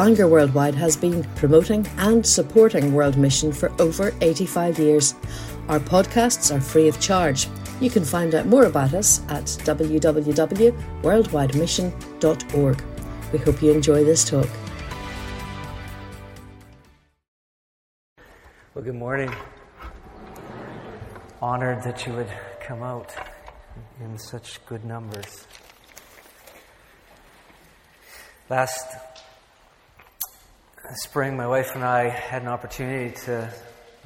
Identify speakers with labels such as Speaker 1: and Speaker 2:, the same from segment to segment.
Speaker 1: Bangor Worldwide has been promoting and supporting World Mission for over 85 years. Our podcasts are free of charge. You can find out more about us at www.worldwidemission.org. We hope you enjoy this talk.
Speaker 2: Well, good morning. Honored that you would come out in such good numbers. Last spring, my wife and I had an opportunity to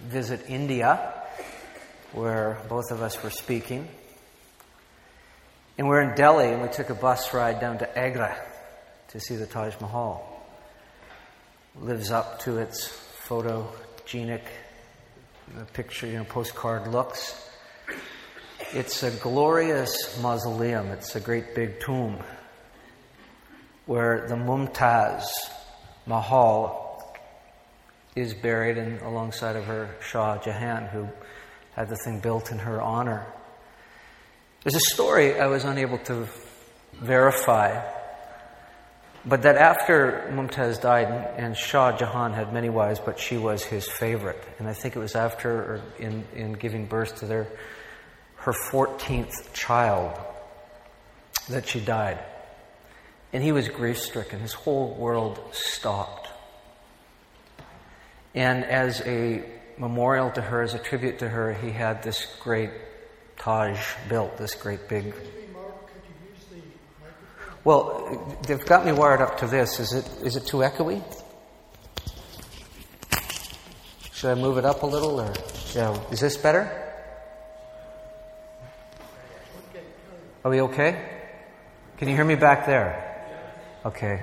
Speaker 2: visit India, where both of us were speaking. And we're in Delhi, and we took a bus ride down to Agra to see the Taj Mahal. Lives up to its photogenic picture, you know, postcard looks. It's a glorious mausoleum. It's a great big tomb where the Mumtaz Mahal is buried alongside of her Shah Jahan, who had the thing built in her honor. There's a story I was unable to verify, but that after Mumtaz died, and Shah Jahan had many wives, but she was his favorite, and I think it was after, or in, in giving birth to their her 14th child that she died. And he was grief stricken. His whole world stopped. And as a memorial to her, as a tribute to her, he had this great Taj built, this great big. Well, they've got me wired up to this. Is it, is it too echoey? Should I move it up a little or? Yeah. Is this better? Are we okay? Can you hear me back there? Okay.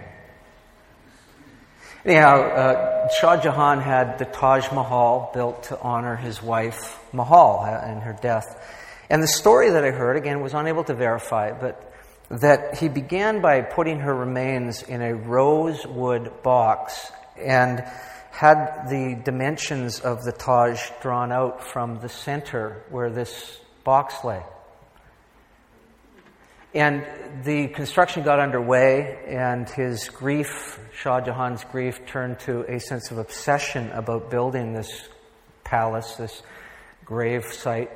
Speaker 2: Anyhow, uh, Shah Jahan had the Taj Mahal built to honor his wife Mahal and uh, her death. And the story that I heard, again, was unable to verify, but that he began by putting her remains in a rosewood box and had the dimensions of the Taj drawn out from the center where this box lay. And the construction got underway, and his grief, Shah Jahan's grief, turned to a sense of obsession about building this palace, this grave site.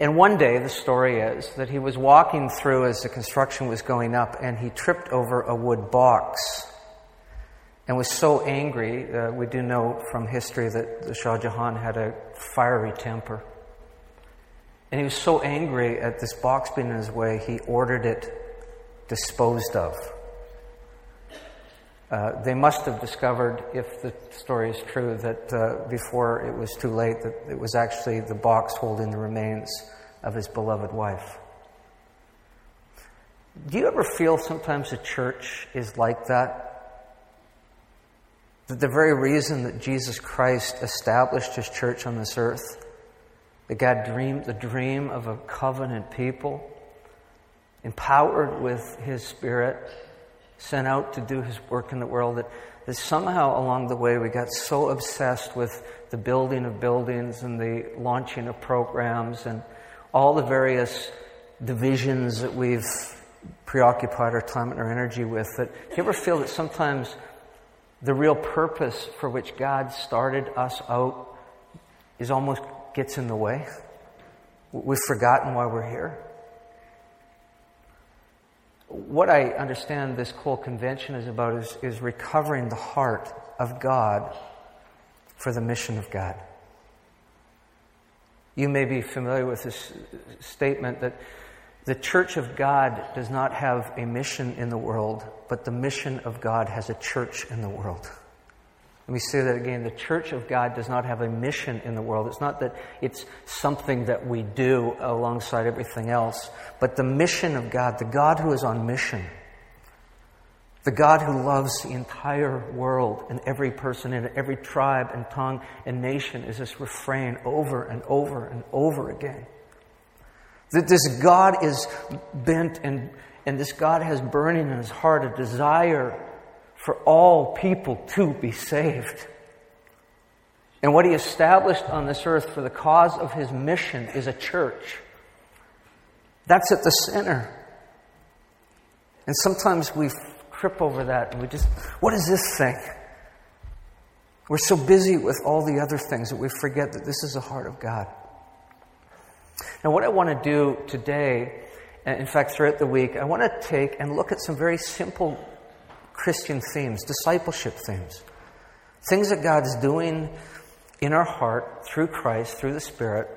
Speaker 2: And one day, the story is that he was walking through as the construction was going up, and he tripped over a wood box and was so angry. Uh, we do know from history that Shah Jahan had a fiery temper. And he was so angry at this box being in his way, he ordered it disposed of. Uh, they must have discovered, if the story is true, that uh, before it was too late, that it was actually the box holding the remains of his beloved wife. Do you ever feel sometimes the church is like that? That the very reason that Jesus Christ established his church on this earth that God dreamed the dream of a covenant people, empowered with His Spirit, sent out to do His work in the world, that, that somehow along the way we got so obsessed with the building of buildings and the launching of programs and all the various divisions that we've preoccupied our time and our energy with that do you ever feel that sometimes the real purpose for which God started us out is almost gets in the way. We've forgotten why we're here. What I understand this whole convention is about is, is recovering the heart of God for the mission of God. You may be familiar with this statement that the church of God does not have a mission in the world, but the mission of God has a church in the world. Let me say that again. The church of God does not have a mission in the world. It's not that it's something that we do alongside everything else, but the mission of God, the God who is on mission, the God who loves the entire world and every person in it, every tribe and tongue and nation, is this refrain over and over and over again. That this God is bent and, and this God has burning in his heart a desire for all people to be saved. And what he established on this earth for the cause of his mission is a church. That's at the center. And sometimes we trip over that and we just, what is this thing? We're so busy with all the other things that we forget that this is the heart of God. Now, what I want to do today, in fact, throughout the week, I want to take and look at some very simple Christian themes, discipleship themes, things that God is doing in our heart through Christ, through the Spirit,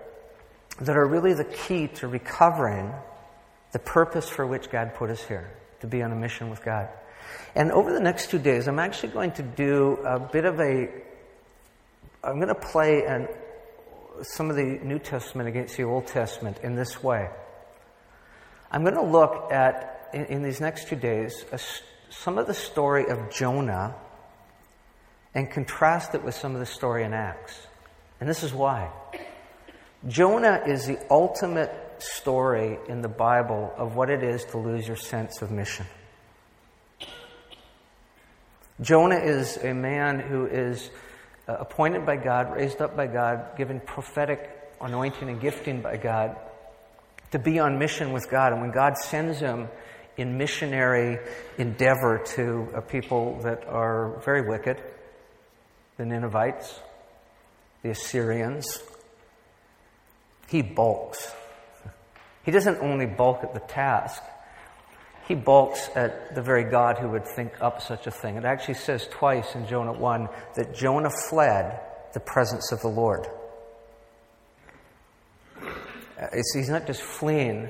Speaker 2: that are really the key to recovering the purpose for which God put us here, to be on a mission with God. And over the next two days, I'm actually going to do a bit of a, I'm going to play an, some of the New Testament against the Old Testament in this way. I'm going to look at, in, in these next two days, a, some of the story of Jonah and contrast it with some of the story in Acts. And this is why. Jonah is the ultimate story in the Bible of what it is to lose your sense of mission. Jonah is a man who is uh, appointed by God, raised up by God, given prophetic anointing and gifting by God to be on mission with God. And when God sends him in missionary endeavor to a people that are very wicked, the Ninevites, the Assyrians, he balks. He doesn't only balk at the task, he balks at the very God who would think up such a thing. It actually says twice in Jonah 1 that Jonah fled the presence of the Lord. Uh, it's, he's not just fleeing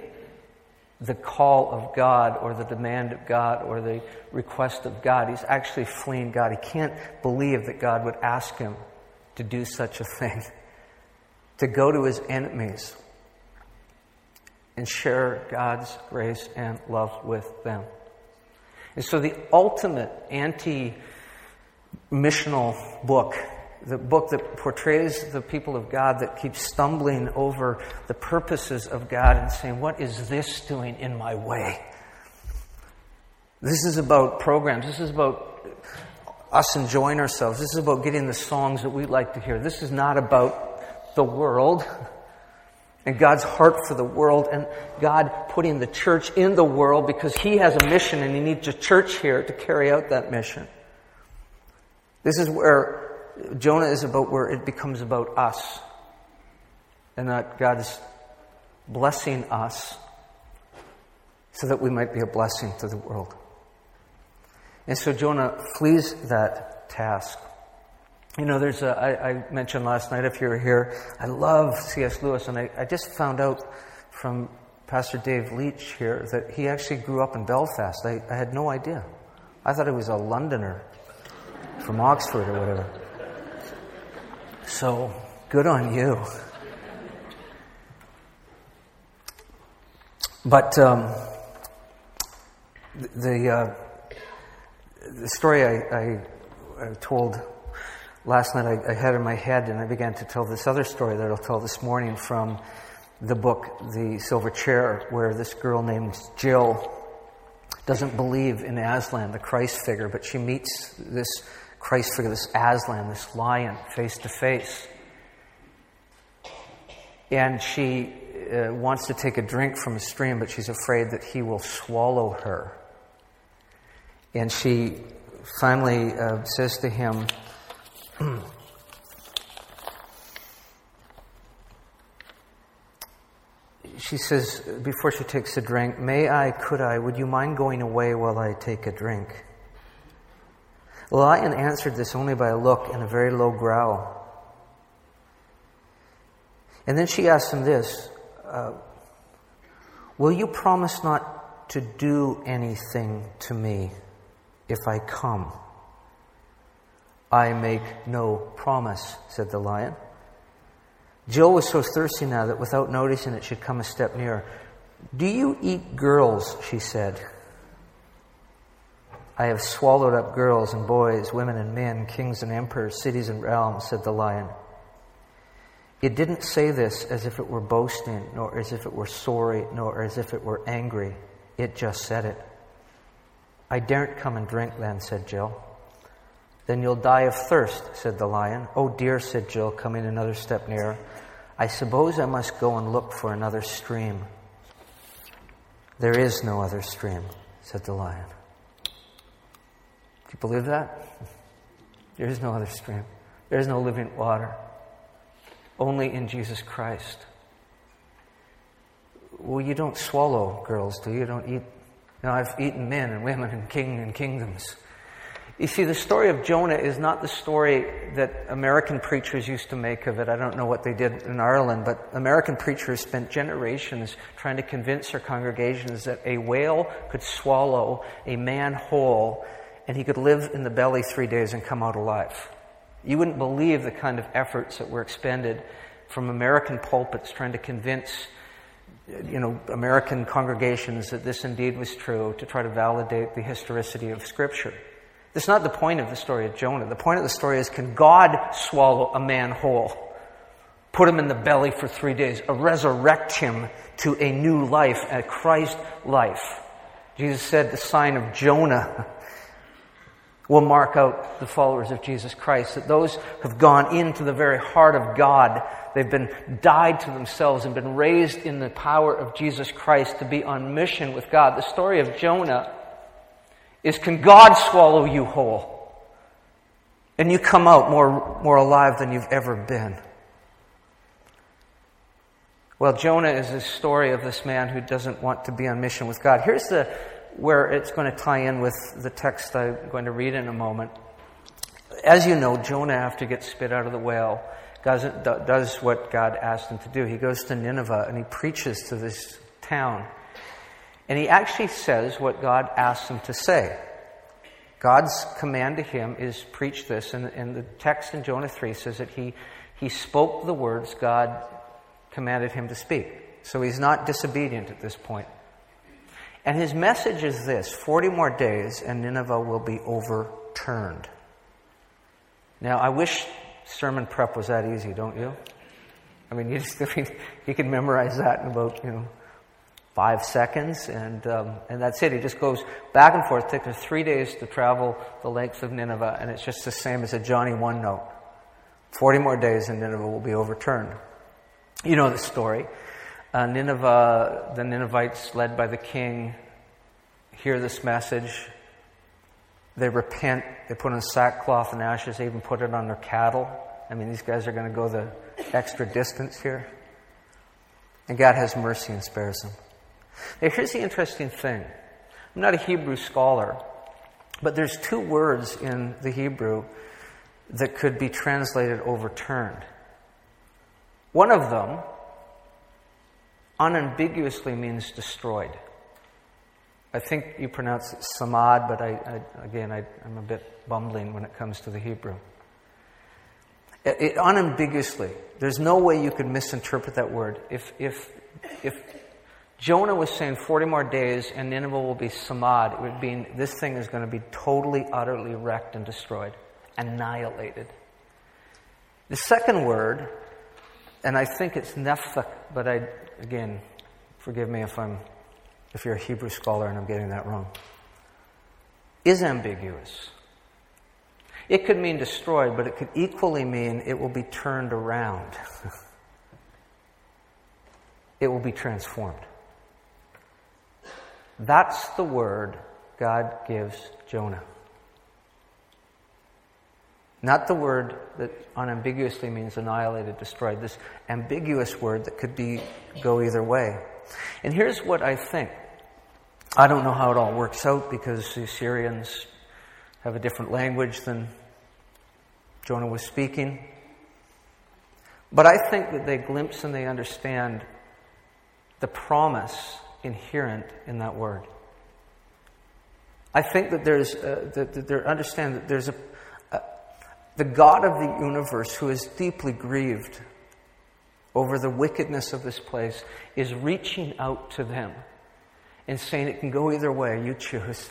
Speaker 2: the call of God or the demand of God or the request of God. He's actually fleeing God. He can't believe that God would ask him to do such a thing, to go to his enemies and share God's grace and love with them. And so the ultimate anti missional book, the book that portrays the people of God that keeps stumbling over the purposes of God and saying, What is this doing in my way? This is about programs. This is about us enjoying ourselves. This is about getting the songs that we like to hear. This is not about the world and God's heart for the world and God putting the church in the world because He has a mission and He needs a church here to carry out that mission. This is where Jonah is about where it becomes about us and that God is blessing us so that we might be a blessing to the world. And so Jonah flees that task. You know, there's a, I, I mentioned last night, if you were here, I love C.S. Lewis, and I, I just found out from Pastor Dave Leach here that he actually grew up in Belfast. I, I had no idea. I thought he was a Londoner from Oxford or whatever. So, good on you. But um, the, uh, the story I, I, I told last night I, I, had in my head, and I began to tell this other story that I'll tell this morning from the book The Silver Chair, where this girl named Jill doesn't believe in Aslan, the Christ figure, but she meets this Christ figure, this Aslan, this lion, face to face. And she uh, wants to take a drink from a stream, but she's afraid that he will swallow her. And she finally uh, says to him, she says, before she takes a drink, May I, could I, would you mind going away while I take a drink? The lion answered this only by a look and a very low growl. And then she asked him this uh, Will you promise not to do anything to me if I come? I make no promise, said the lion. Jill was so thirsty now that without noticing it, she'd come a step nearer. Do you eat girls? she said. I have swallowed up girls and boys, women and men, kings and emperors, cities and realms, said the lion. It didn't say this as if it were boasting, nor as if it were sorry, nor as if it were angry. It just said it. I daren't come and drink then, said Jill. Then you'll die of thirst, said the lion. Oh dear, said Jill, coming another step nearer. I suppose I must go and look for another stream. There is no other stream, said the lion. Believe that? There is no other stream. There is no living water. Only in Jesus Christ. Well, you don't swallow girls, do you? You don't eat. Now, I've eaten men and women and king and kingdoms. You see, the story of Jonah is not the story that American preachers used to make of it. I don't know what they did in Ireland, but American preachers spent generations trying to convince their congregations that a whale could swallow a man whole and he could live in the belly three days and come out alive. You wouldn't believe the kind of efforts that were expended from American pulpits trying to convince you know, American congregations that this indeed was true to try to validate the historicity of Scripture. That's not the point of the story of Jonah. The point of the story is can God swallow a man whole? Put him in the belly for three days, uh, resurrect him to a new life, a Christ life. Jesus said the sign of Jonah will mark out the followers of Jesus Christ, that those have gone into the very heart of God. They've been died to themselves and been raised in the power of Jesus Christ to be on mission with God. The story of Jonah is can God swallow you whole? And you come out more, more alive than you've ever been. Well, Jonah is the story of this man who doesn't want to be on mission with God. Here's the, where it's going to tie in with the text I'm going to read in a moment. As you know, Jonah, after he gets spit out of the whale, does, does what God asked him to do. He goes to Nineveh and he preaches to this town. And he actually says what God asked him to say. God's command to him is preach this, and, and the text in Jonah 3 says that he, he spoke the words God commanded him to speak. So he's not disobedient at this point. And his message is this 40 more days, and Nineveh will be overturned. Now, I wish sermon prep was that easy, don't you? I mean, you just you can memorize that in about, you know, five seconds, and, um, and that's it. He just goes back and forth. It takes three days to travel the length of Nineveh, and it's just the same as a Johnny One note. Forty more days, and Nineveh will be overturned. You know the story. Uh, Nineveh, the Ninevites, led by the king, hear this message. They repent. They put on sackcloth and ashes. They even put it on their cattle. I mean, these guys are going to go the extra distance here. And God has mercy and spares them. Now, here's the interesting thing I'm not a Hebrew scholar, but there's two words in the Hebrew that could be translated overturned. One of them unambiguously means destroyed. I think you pronounce it samad, but I, I again, I, am a bit bumbling when it comes to the Hebrew. It, it, unambiguously, there's no way you could misinterpret that word. If, if, if Jonah was saying 40 more days and Nineveh will be samad. It would mean this thing is going to be totally, utterly wrecked and destroyed, annihilated. The second word, and I think it's nephthah, but I, again, forgive me if I'm, if you're a Hebrew scholar and I'm getting that wrong, is ambiguous. It could mean destroyed, but it could equally mean it will be turned around. it will be transformed. That's the word God gives Jonah. Not the word that unambiguously means annihilated, destroyed. This ambiguous word that could be go either way. And here's what I think. I don't know how it all works out because the Assyrians have a different language than Jonah was speaking. But I think that they glimpse and they understand the promise inherent in that word. I think that there's, uh, that, that they understand that there's a, a, the God of the universe who is deeply grieved over the wickedness of this place is reaching out to them and saying it can go either way, you choose.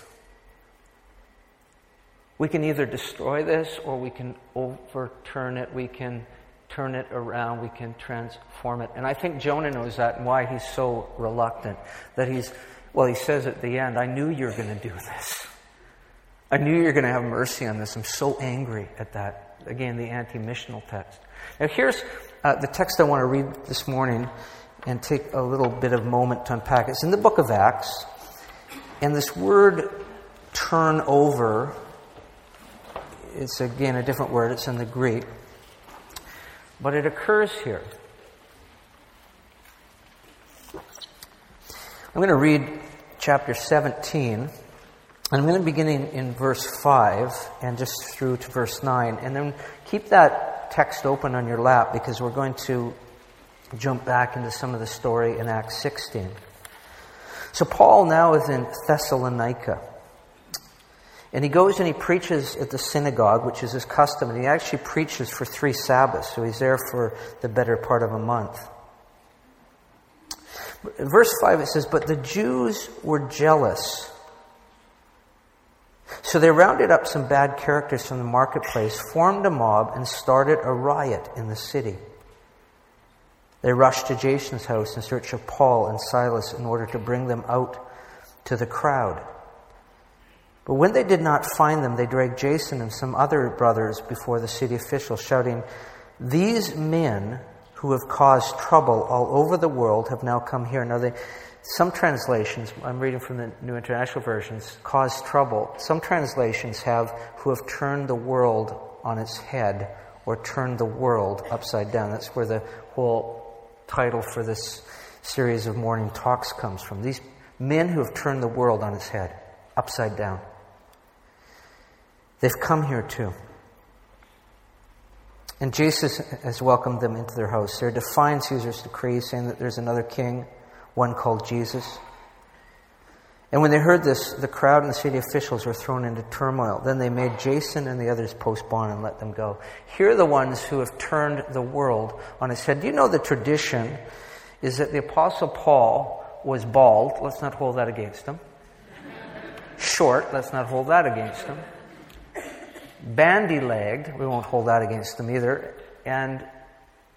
Speaker 2: We can either destroy this or we can overturn it. We can turn it around, we can transform it. And I think Jonah knows that and why he's so reluctant. That he's, well, he says at the end, I knew you were going to do this. I knew you were going to have mercy on this. I'm so angry at that. Again, the anti missional text. Now, here's uh, the text I want to read this morning and take a little bit of moment to unpack. It's in the book of Acts. And this word turn over it's again a different word, it's in the Greek. But it occurs here. I'm going to read chapter 17. I'm going to begin in, in verse 5 and just through to verse 9. And then keep that text open on your lap because we're going to jump back into some of the story in Acts 16. So Paul now is in Thessalonica. And he goes and he preaches at the synagogue, which is his custom, and he actually preaches for three Sabbaths, so he's there for the better part of a month. verse 5 it says, But the Jews were jealous. So they rounded up some bad characters from the marketplace, formed a mob, and started a riot in the city. They rushed to Jason's house in search of Paul and Silas in order to bring them out to the crowd. But when they did not find them, they dragged Jason and some other brothers before the city officials, shouting, These men who have caused trouble all over the world have now come here. Now, they, some translations, I'm reading from the New International Versions, cause trouble. Some translations have who have turned the world on its head or turned the world upside down. That's where the whole title for this series of morning talks comes from. These men who have turned the world on its head, upside down. They've come here too. And Jason has welcomed them into their house. They're defying Caesar's decree, saying that there's another king, one called Jesus. And when they heard this, the crowd and the city officials were thrown into turmoil. Then they made Jason and the others post bond and let them go. Here are the ones who have turned the world on its head. Do you know the tradition is that the Apostle Paul was bald? Let's not hold that against him. Short, let's not hold that against him. Bandy legged, we won't hold that against him either. And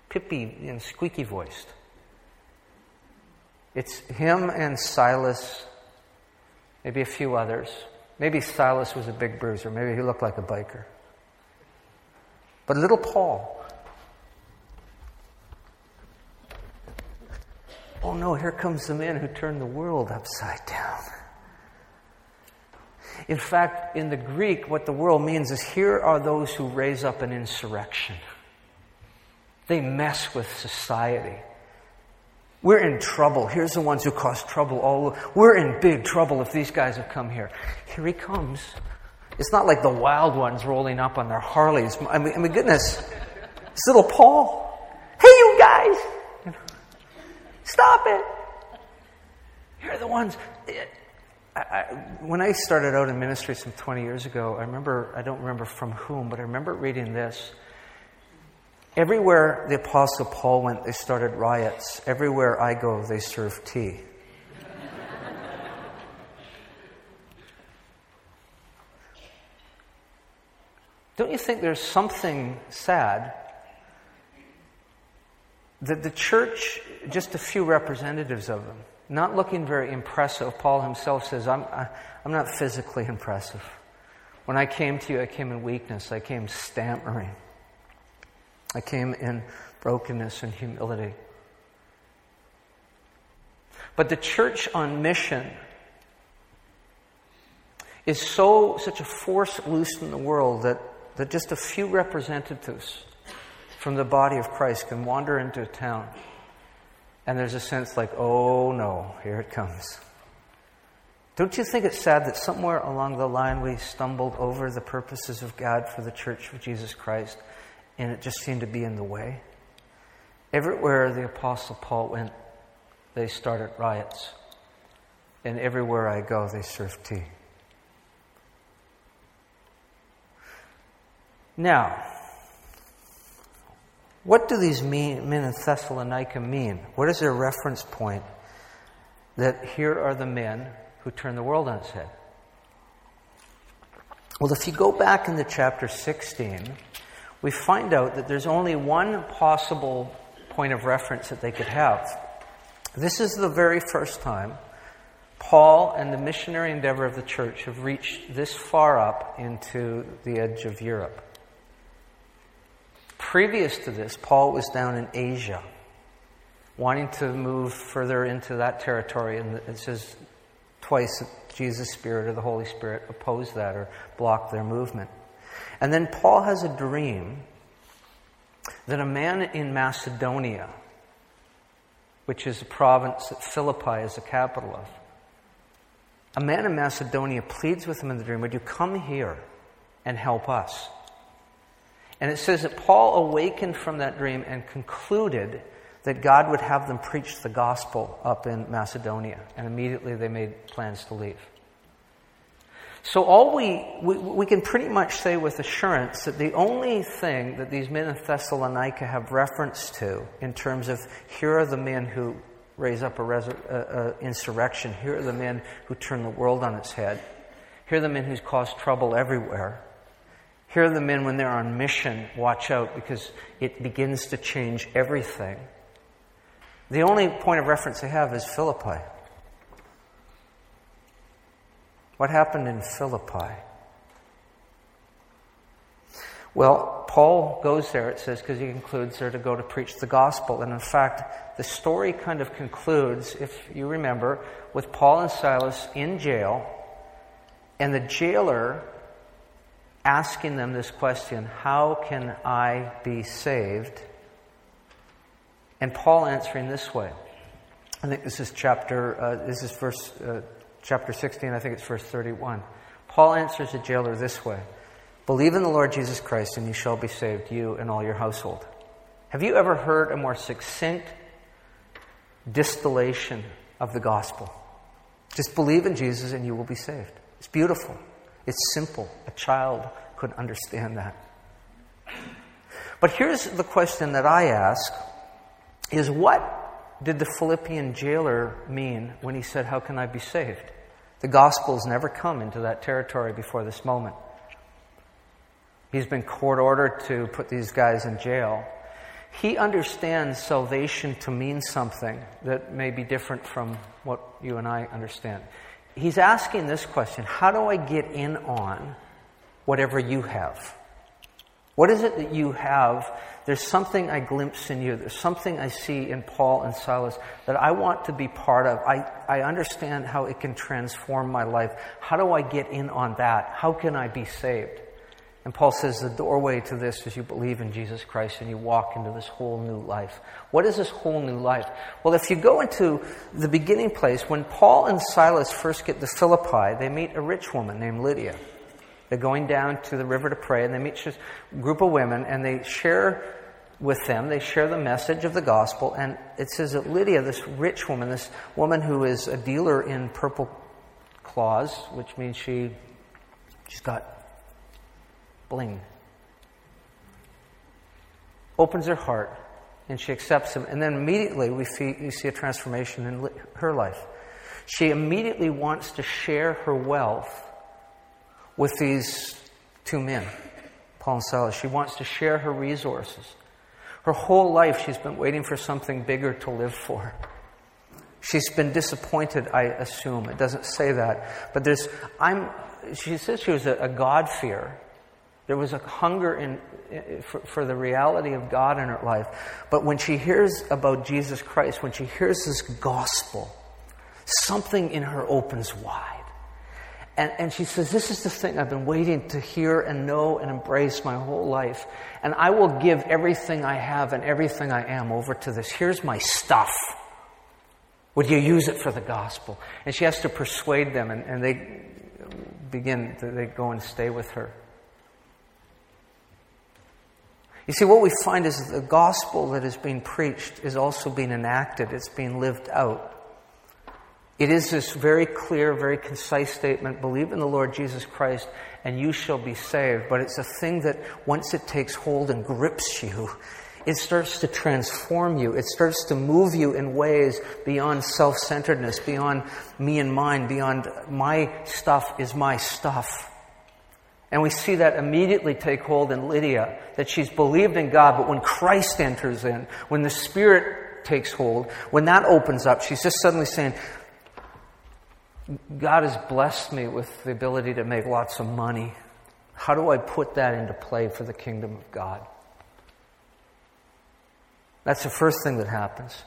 Speaker 2: pippy and squeaky voiced. It's him and Silas maybe a few others. Maybe Silas was a big bruiser. Maybe he looked like a biker. But little Paul, oh no, here comes the man who turned the world upside down. In fact, in the Greek, what the world means is here are those who raise up an insurrection. They mess with society. We're in trouble. Here's the ones who cause trouble all We're in big trouble if these guys have come here. Here he comes. It's not like the wild ones rolling up on their Harleys. I mean, I mean goodness. It's little Paul. Hey, you guys! Stop it! Here are the ones. I, I, when I started out in ministry some 20 years ago, I remember, I don't remember from whom, but I remember reading this. Everywhere the Apostle Paul went, they started riots. Everywhere I go, they serve tea. Don't you think there's something sad that the church, just a few representatives of them, not looking very impressive, Paul himself says, I'm, I, i am not physically impressive. When I came to you, I came in weakness, I came stammering. I came in brokenness and humility. But the church on mission is so such a force loose in the world that, that just a few representatives from the body of Christ can wander into a town and there's a sense like, oh no, here it comes. Don't you think it's sad that somewhere along the line we stumbled over the purposes of God for the church of Jesus Christ and it just seemed to be in the way. Everywhere the Apostle Paul went, they started riots. And everywhere I go, they serve tea. Now, what do these men in Thessalonica mean? What is their reference point that here are the men who turn the world on its head? Well, if you go back into chapter 16, we find out that there's only one possible point of reference that they could have. This is the very first time Paul and the missionary endeavor of the church have reached this far up into the edge of Europe. Previous to this, Paul was down in Asia, wanting to move further into that territory, and it says twice Jesus' Spirit or the Holy Spirit opposed that or blocked their movement. And then Paul has a dream that a man in Macedonia, which is a province that Philippi is the capital of, a man in Macedonia pleads with him in the dream, Would you come here and help us? And it says that Paul awakened from that dream and concluded that God would have them preach the gospel up in Macedonia. And immediately they made plans to leave. So all we, we, we, can pretty much say with assurance that the only thing that these men in Thessalonica have reference to in terms of here are the men who raise up a, resur- uh, uh, insurrection, here are the men who turn the world on its head, here are the men who cause trouble everywhere, here are the men when they're on mission, watch out because it begins to change everything. The only point of reference they have is Philippi. What happened in Philippi? Well, Paul goes there, it says, because he concludes there to go to preach the gospel. And in fact, the story kind of concludes, if you remember, with Paul and Silas in jail, and the jailer asking them this question How can I be saved? And Paul answering this way. I think this is chapter, uh, this is verse, uh, chapter 16, I think it's verse 31. Paul answers the jailer this way Believe in the Lord Jesus Christ, and you shall be saved, you and all your household. Have you ever heard a more succinct distillation of the gospel? Just believe in Jesus, and you will be saved. It's beautiful, it's simple. A child could understand that. But here's the question that I ask is what did the Philippian jailer mean when he said, How can I be saved? The gospel's never come into that territory before this moment. He's been court ordered to put these guys in jail. He understands salvation to mean something that may be different from what you and I understand. He's asking this question How do I get in on whatever you have? What is it that you have there's something I glimpse in you. There's something I see in Paul and Silas that I want to be part of. I, I understand how it can transform my life. How do I get in on that? How can I be saved? And Paul says the doorway to this is you believe in Jesus Christ and you walk into this whole new life. What is this whole new life? Well, if you go into the beginning place, when Paul and Silas first get to Philippi, they meet a rich woman named Lydia. They're going down to the river to pray, and they meet a group of women, and they share with them, they share the message of the gospel. And it says that Lydia, this rich woman, this woman who is a dealer in purple claws, which means she, she's got bling, opens her heart and she accepts him. And then immediately we see, we see a transformation in her life. She immediately wants to share her wealth with these two men, Paul and Silas. She wants to share her resources. Her whole life, she's been waiting for something bigger to live for. She's been disappointed, I assume. It doesn't say that. But there's, I'm, she says she was a, a God fear. There was a hunger in, for, for, the reality of God in her life. But when she hears about Jesus Christ, when she hears this gospel, something in her opens wide. And, and she says, This is the thing I've been waiting to hear and know and embrace my whole life. And I will give everything I have and everything I am over to this. Here's my stuff. Would you use it for the gospel? And she has to persuade them, and, and they begin, they go and stay with her. You see, what we find is the gospel that is being preached is also being enacted, it's being lived out. It is this very clear, very concise statement believe in the Lord Jesus Christ and you shall be saved. But it's a thing that once it takes hold and grips you, it starts to transform you. It starts to move you in ways beyond self centeredness, beyond me and mine, beyond my stuff is my stuff. And we see that immediately take hold in Lydia, that she's believed in God, but when Christ enters in, when the Spirit takes hold, when that opens up, she's just suddenly saying, God has blessed me with the ability to make lots of money. How do I put that into play for the kingdom of God? That's the first thing that happens.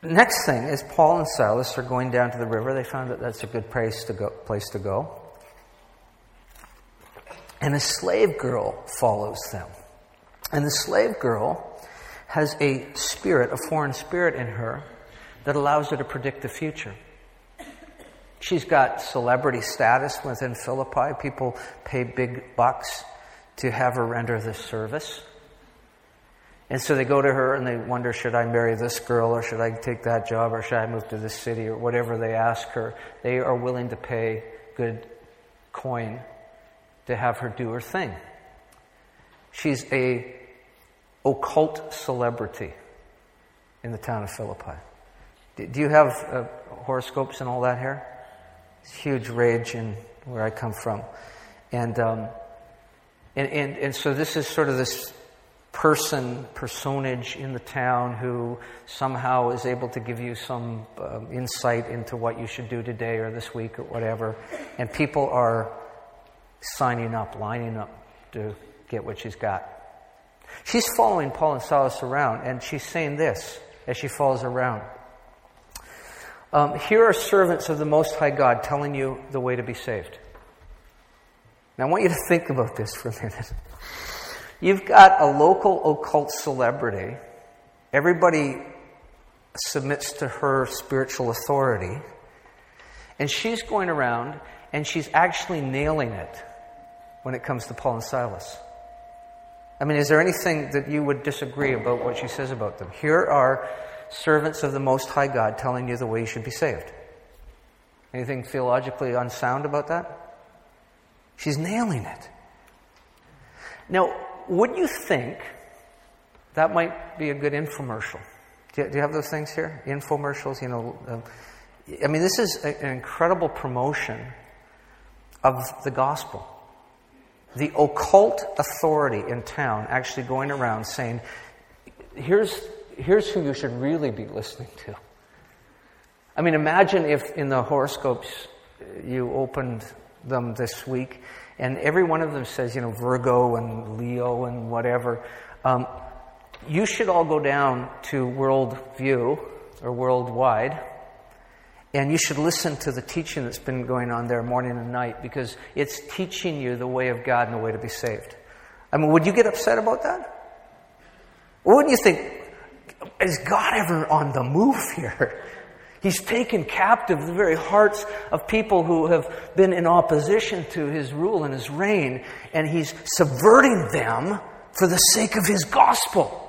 Speaker 2: The next thing is Paul and Silas are going down to the river. They found that that's a good place to go. Place to go. And a slave girl follows them. And the slave girl has a spirit, a foreign spirit in her, that allows her to predict the future. She's got celebrity status within Philippi. People pay big bucks to have her render this service. And so they go to her and they wonder should I marry this girl or should I take that job or should I move to this city or whatever they ask her. They are willing to pay good coin to have her do her thing. She's a occult celebrity in the town of Philippi. Do you have uh, horoscopes and all that here? Huge rage in where I come from. And, um, and, and, and so this is sort of this person, personage in the town who somehow is able to give you some uh, insight into what you should do today or this week or whatever. And people are signing up, lining up to get what she's got. She's following Paul and Silas around, and she's saying this as she follows around. Um, here are servants of the Most High God telling you the way to be saved. Now, I want you to think about this for a minute. You've got a local occult celebrity. Everybody submits to her spiritual authority. And she's going around and she's actually nailing it when it comes to Paul and Silas. I mean, is there anything that you would disagree about what she says about them? Here are servants of the Most High God telling you the way you should be saved. Anything theologically unsound about that? She's nailing it. Now, would you think that might be a good infomercial? Do you, do you have those things here? Infomercials, you know. Um, I mean, this is a, an incredible promotion of the gospel. The occult authority in town actually going around saying, here's, here's who you should really be listening to. I mean, imagine if in the horoscopes you opened them this week and every one of them says, you know, Virgo and Leo and whatever. Um, you should all go down to Worldview or Worldwide, and you should listen to the teaching that's been going on there morning and night because it's teaching you the way of God and the way to be saved. I mean, would you get upset about that? Wouldn't you think, is God ever on the move here? He's taken captive the very hearts of people who have been in opposition to his rule and his reign, and he's subverting them for the sake of his gospel.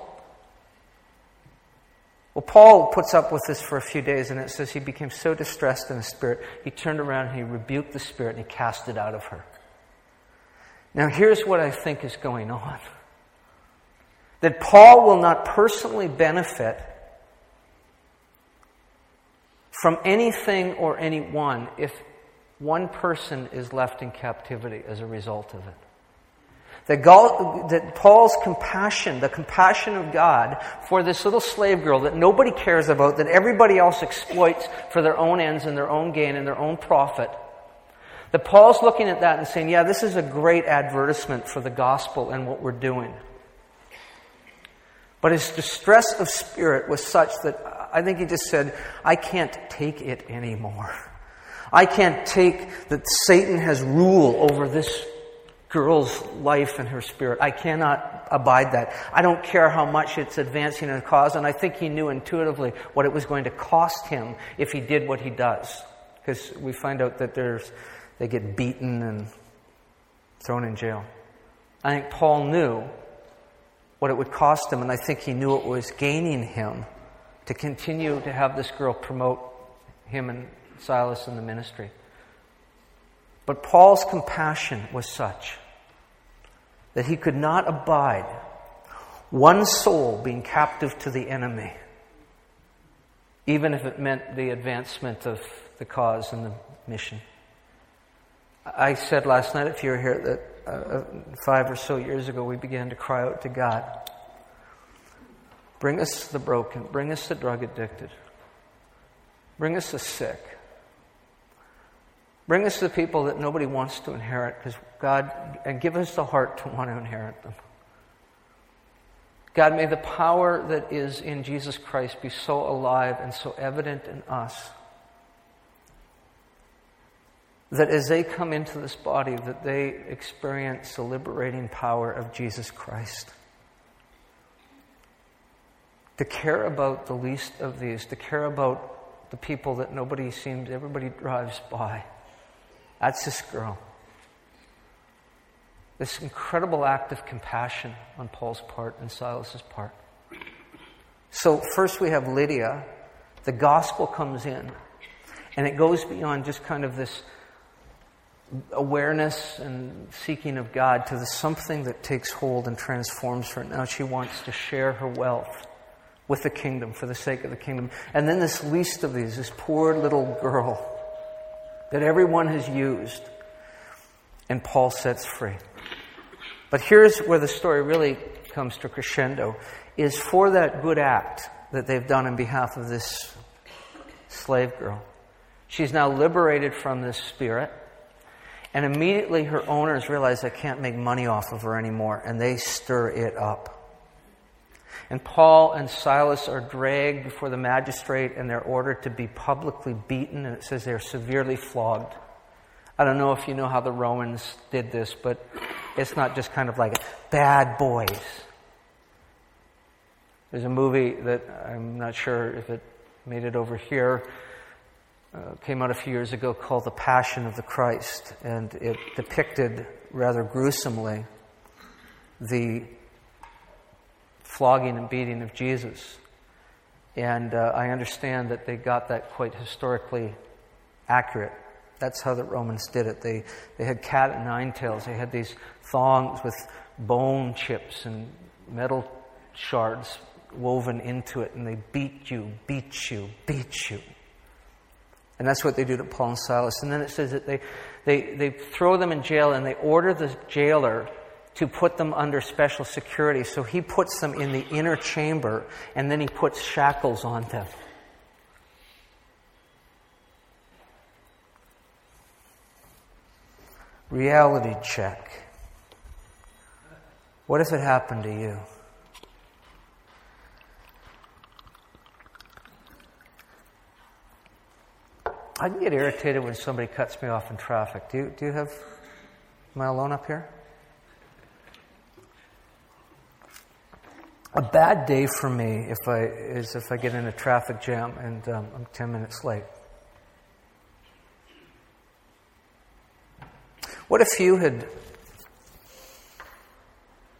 Speaker 2: Well, Paul puts up with this for a few days, and it says he became so distressed in his spirit, he turned around and he rebuked the spirit and he cast it out of her. Now, here's what I think is going on that Paul will not personally benefit from anything or anyone if one person is left in captivity as a result of it. That, that, Paul's compassion, the compassion of God for this little slave girl that nobody cares about, that everybody else exploits for their own ends and their own gain and their own profit, that Paul's looking at that and saying, yeah, this is a great advertisement for the gospel and what we're doing. But his distress of spirit was such that I think he just said, I can't take it anymore. I can't take that Satan has rule over this girl's life and her spirit. I cannot abide that. I don't care how much it's advancing a cause, and I think he knew intuitively what it was going to cost him if he did what he does. Because we find out that there's, they get beaten and thrown in jail. I think Paul knew what it would cost him, and I think he knew it was gaining him to continue to have this girl promote him and Silas in the ministry. But Paul's compassion was such that he could not abide one soul being captive to the enemy, even if it meant the advancement of the cause and the mission. I said last night, if you were here, that uh, five or so years ago we began to cry out to God Bring us the broken. Bring us the drug addicted. Bring us the sick. Bring us the people that nobody wants to inherit because God, and give us the heart to want to inherit them. God, may the power that is in Jesus Christ be so alive and so evident in us that as they come into this body that they experience the liberating power of Jesus Christ. To care about the least of these, to care about the people that nobody seems, everybody drives by. That's this girl. This incredible act of compassion on Paul's part and Silas's part. So, first we have Lydia. The gospel comes in, and it goes beyond just kind of this awareness and seeking of God to the something that takes hold and transforms her. Now she wants to share her wealth with the kingdom for the sake of the kingdom. And then this least of these, this poor little girl that everyone has used, and Paul sets free. But here's where the story really comes to crescendo is for that good act that they've done in behalf of this slave girl. She's now liberated from this spirit. And immediately her owners realize they can't make money off of her anymore, and they stir it up. And Paul and Silas are dragged before the magistrate, and they're ordered to be publicly beaten, and it says they're severely flogged. I don't know if you know how the Romans did this, but it's not just kind of like bad boys. There's a movie that I'm not sure if it made it over here. Uh, came out a few years ago called The Passion of the Christ, and it depicted rather gruesomely the flogging and beating of Jesus. And uh, I understand that they got that quite historically accurate. That's how the Romans did it. They, they had cat and nine tails. They had these thongs with bone chips and metal shards woven into it, and they beat you, beat you, beat you. And that's what they do to Paul and Silas. And then it says that they, they, they throw them in jail and they order the jailer to put them under special security. So he puts them in the inner chamber and then he puts shackles on them. Reality check. What if it happened to you? I can get irritated when somebody cuts me off in traffic. Do you, do you have, am I alone up here? A bad day for me if I, is if I get in a traffic jam and um, I'm 10 minutes late. What if you had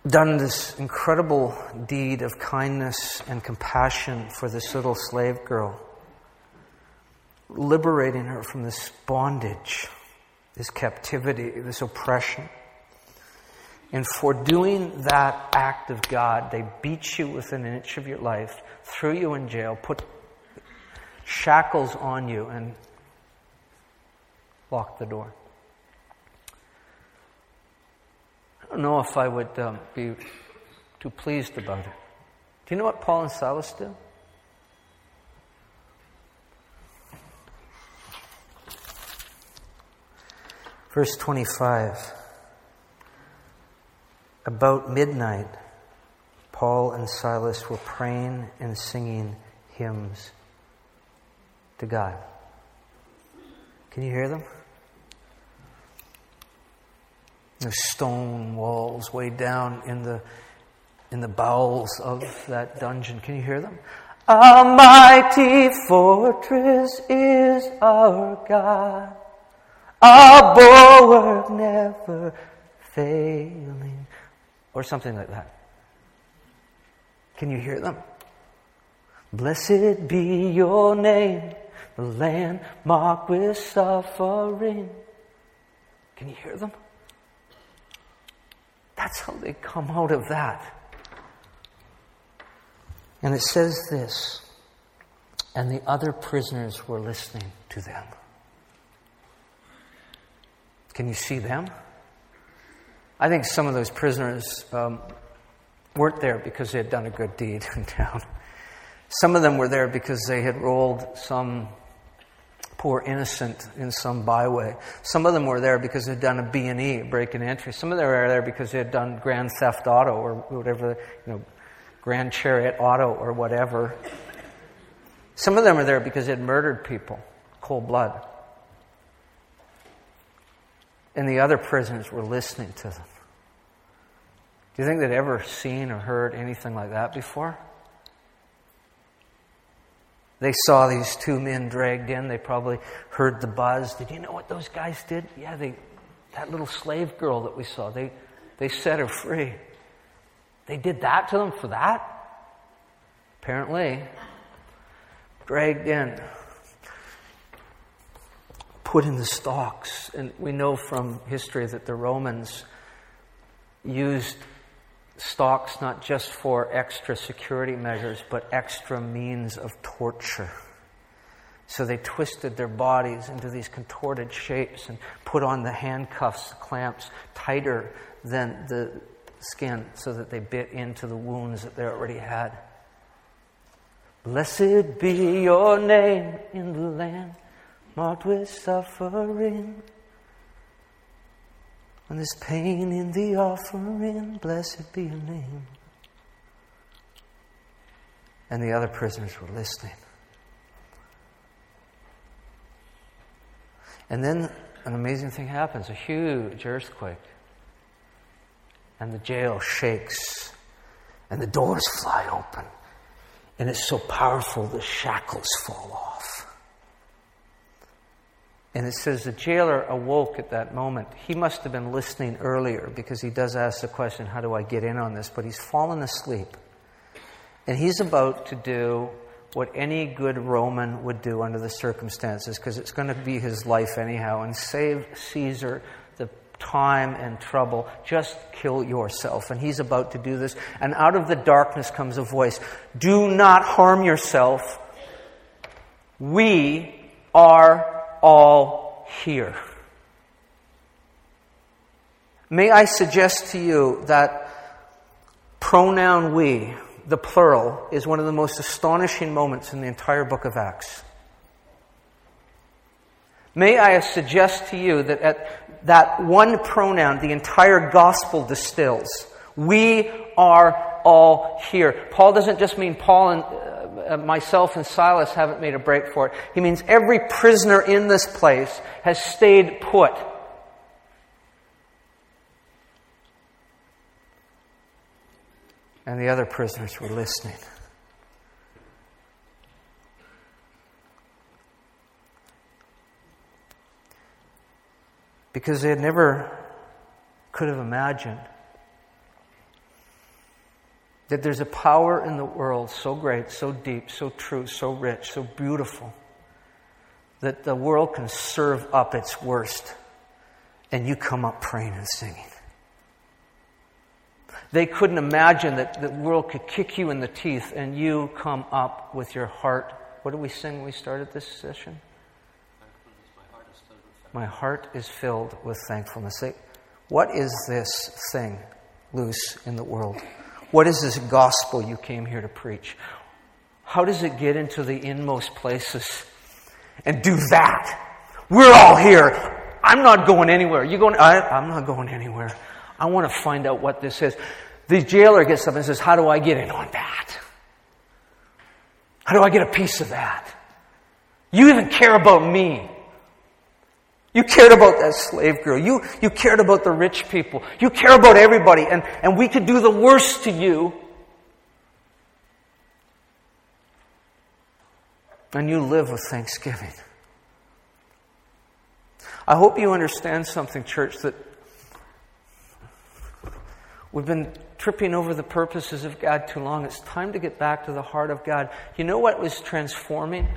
Speaker 2: done this incredible deed of kindness and compassion for this little slave girl? Liberating her from this bondage, this captivity, this oppression. And for doing that act of God, they beat you within an inch of your life, threw you in jail, put shackles on you, and locked the door. I don't know if I would um, be too pleased about it. Do you know what Paul and Silas did? Verse 25. About midnight, Paul and Silas were praying and singing hymns to God. Can you hear them? The stone walls way down in the in the bowels of that dungeon. Can you hear them? A mighty fortress is our God a bulwark never failing, or something like that. Can you hear them? Blessed be your name, the land marked with suffering. Can you hear them? That's how they come out of that. And it says this, and the other prisoners were listening to them. Can you see them? I think some of those prisoners um, weren't there because they had done a good deed in town. Some of them were there because they had rolled some poor innocent in some byway. Some of them were there because they'd done a B&E, break and entry. Some of them were there because they had done Grand Theft Auto or whatever, you know, Grand Chariot Auto or whatever. Some of them were there because they had murdered people, cold blood. And the other prisoners were listening to them. Do you think they'd ever seen or heard anything like that before? They saw these two men dragged in. They probably heard the buzz. Did you know what those guys did? Yeah, they, that little slave girl that we saw, they, they set her free. They did that to them for that? Apparently. Dragged in, put in the stocks. And we know from history that the Romans used stocks not just for extra security measures, but extra means of torture. So they twisted their bodies into these contorted shapes and put on the handcuffs, clamps, tighter than the skin so that they bit into the wounds that they already had. Blessed be your name in the land marked with suffering. When there's pain in the offering, blessed be your name. And the other prisoners were listening. And then an amazing thing happens a huge earthquake. And the jail shakes, and the doors fly open. And it's so powerful, the shackles fall off. And it says the jailer awoke at that moment. He must have been listening earlier because he does ask the question, How do I get in on this? But he's fallen asleep. And he's about to do what any good Roman would do under the circumstances because it's going to be his life anyhow and save Caesar the time and trouble. Just kill yourself. And he's about to do this. And out of the darkness comes a voice Do not harm yourself. We are all here. May I suggest to you that pronoun we, the plural, is one of the most astonishing moments in the entire book of Acts. May I suggest to you that at that one pronoun, the entire gospel distills. We are all here. Paul doesn't just mean Paul and uh, Uh, myself and Silas haven't made a break for it. He means every prisoner in this place has stayed put. And the other prisoners were listening. Because they had never could have imagined that there's a power in the world so great, so deep, so true, so rich, so beautiful, that the world can serve up its worst, and you come up praying and singing. They couldn't imagine that the world could kick you in the teeth and you come up with your heart. What did we sing when we started this session? My heart is filled with thankfulness. What is this thing loose in the world? What is this gospel you came here to preach? How does it get into the inmost places and do that? We're all here. I'm not going anywhere. You going? I, I'm not going anywhere. I want to find out what this is. The jailer gets up and says, How do I get in on that? How do I get a piece of that? You even care about me. You cared about that slave girl. You, you cared about the rich people. You care about everybody. And, and we could do the worst to you. And you live with thanksgiving. I hope you understand something, church, that we've been tripping over the purposes of God too long. It's time to get back to the heart of God. You know what was transforming?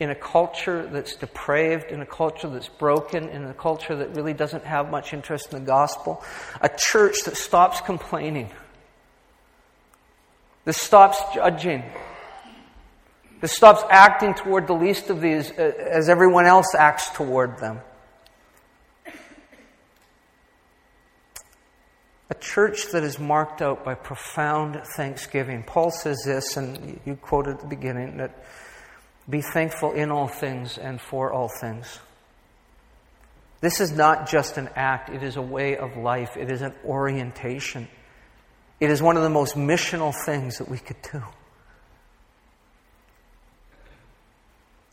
Speaker 2: In a culture that's depraved, in a culture that's broken, in a culture that really doesn't have much interest in the gospel, a church that stops complaining, that stops judging, that stops acting toward the least of these uh, as everyone else acts toward them. A church that is marked out by profound thanksgiving. Paul says this, and you quoted at the beginning, that be thankful in all things and for all things. This is not just an act, it is a way of life, it is an orientation. It is one of the most missional things that we could do.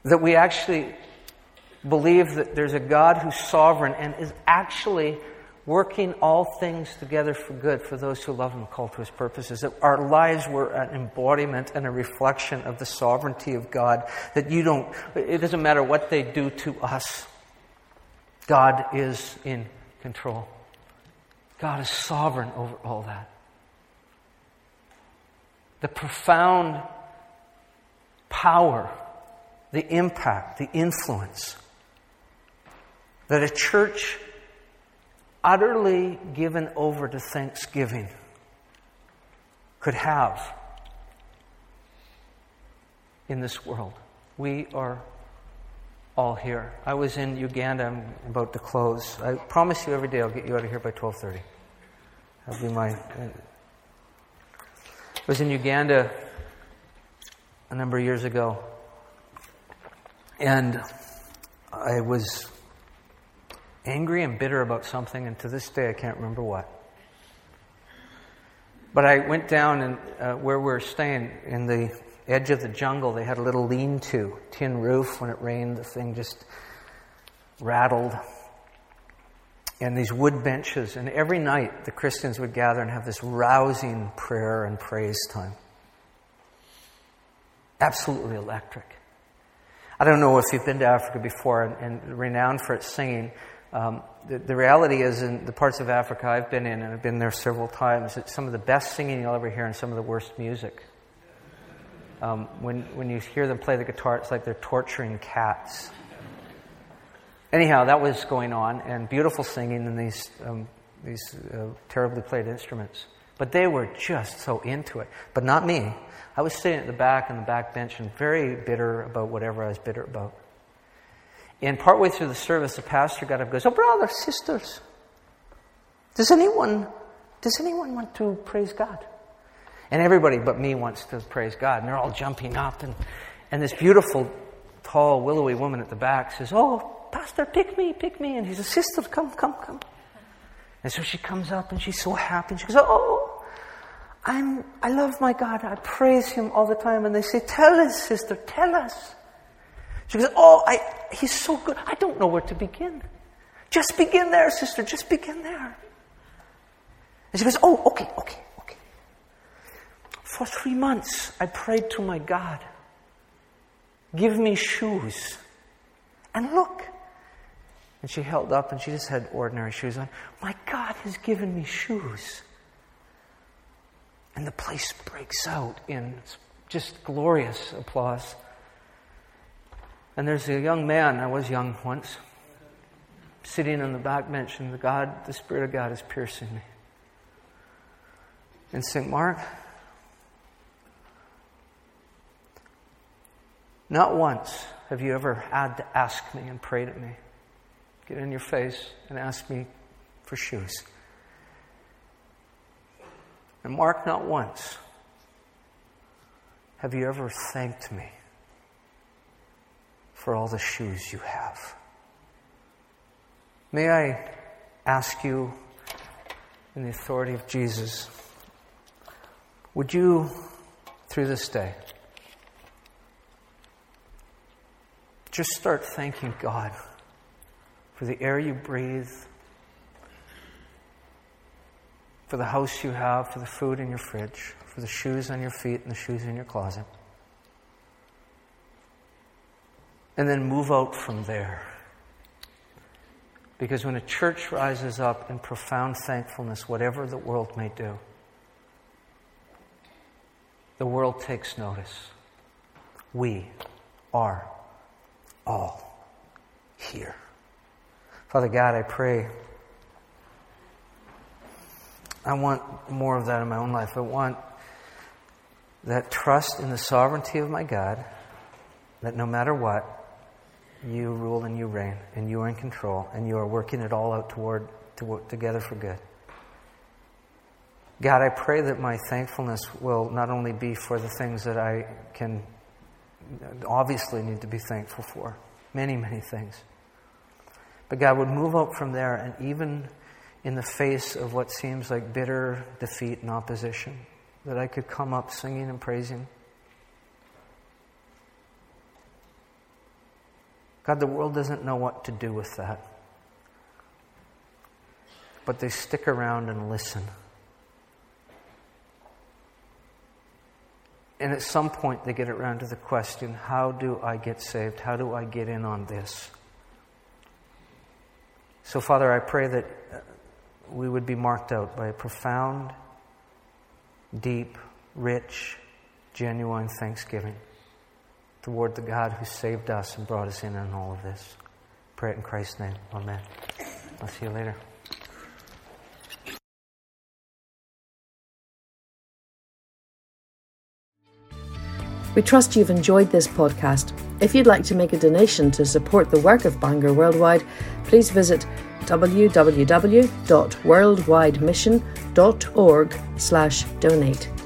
Speaker 2: That we actually believe that there's a God who's sovereign and is actually working all things together for good for those who love Him and call to His purposes. That our lives were an embodiment and a reflection of the sovereignty of God. That you don't, it doesn't matter what they do to us, God is in control. God is sovereign over all that. The profound power, the impact, the influence that a church utterly given over to thanksgiving could have in this world. We are all here. I was in Uganda. I'm about to close. I promise you every day I'll get you out of here by 12:30. That'll be my. Uh, I was in Uganda a number of years ago, and I was angry and bitter about something, and to this day I can't remember what. But I went down and uh, where we were staying in the edge of the jungle, they had a little lean-to, tin roof. When it rained, the thing just rattled. And these wood benches, and every night the Christians would gather and have this rousing prayer and praise time. Absolutely electric. I don't know if you've been to Africa before and, and renowned for its singing. Um, the, the, reality is, in the parts of Africa I've been in, and I've been there several times, it's some of the best singing you'll ever hear and some of the worst music. Um, when, when you hear them play the guitar, it's like they're torturing cats. Anyhow, that was going on, and beautiful singing and these, um, these uh, terribly played instruments. But they were just so into it. But not me. I was sitting at the back on the back bench and very bitter about whatever I was bitter about. And partway through the service, the pastor got up and goes, Oh, brothers, sisters, does anyone, does anyone want to praise God? And everybody but me wants to praise God. And they're all jumping up. And, and this beautiful, tall, willowy woman at the back says, Oh, Pastor, pick me, pick me. And he says, Sister, come, come, come. And so she comes up and she's so happy. And she goes, Oh, I'm, I love my God. I praise him all the time. And they say, Tell us, sister, tell us. She goes, Oh, I, he's so good. I don't know where to begin. Just begin there, sister. Just begin there. And she goes, Oh, okay, okay, okay. For three months, I prayed to my God, give me shoes. And look. And she held up and she just had ordinary shoes on. My God has given me shoes. And the place breaks out in just glorious applause. And there's a young man, I was young once, sitting on the back bench, and the God, the Spirit of God is piercing me. And St. Mark, not once have you ever had to ask me and pray to me, get in your face and ask me for shoes. And Mark, not once have you ever thanked me for all the shoes you have. May I ask you, in the authority of Jesus, would you, through this day, just start thanking God for the air you breathe, for the house you have, for the food in your fridge, for the shoes on your feet and the shoes in your closet. And then move out from there. Because when a church rises up in profound thankfulness, whatever the world may do, the world takes notice. We are all here. Father God, I pray. I want more of that in my own life. I want that trust in the sovereignty of my God, that no matter what, you rule and you reign, and you are in control, and you are working it all out toward to together for good. God, I pray that my thankfulness will not only be for the things that I can obviously need to be thankful for, many, many things. But God would move out from there, and even in the face of what seems like bitter defeat and opposition, that I could come up singing and praising God, the world doesn't know what to do with that. But they stick around and listen. And at some point, they get around to the question how do I get saved? How do I get in on this? So, Father, I pray that uh, we would be marked out by a profound, deep, rich, genuine thanksgiving toward the God who saved us and brought us in on all of this. Pray it in Christ's name. Amen. I'll see you later.
Speaker 1: We trust you've enjoyed this podcast. If you'd like to make a donation to support the work of Bangor Worldwide, please visit www.worldwidemission.org/donate.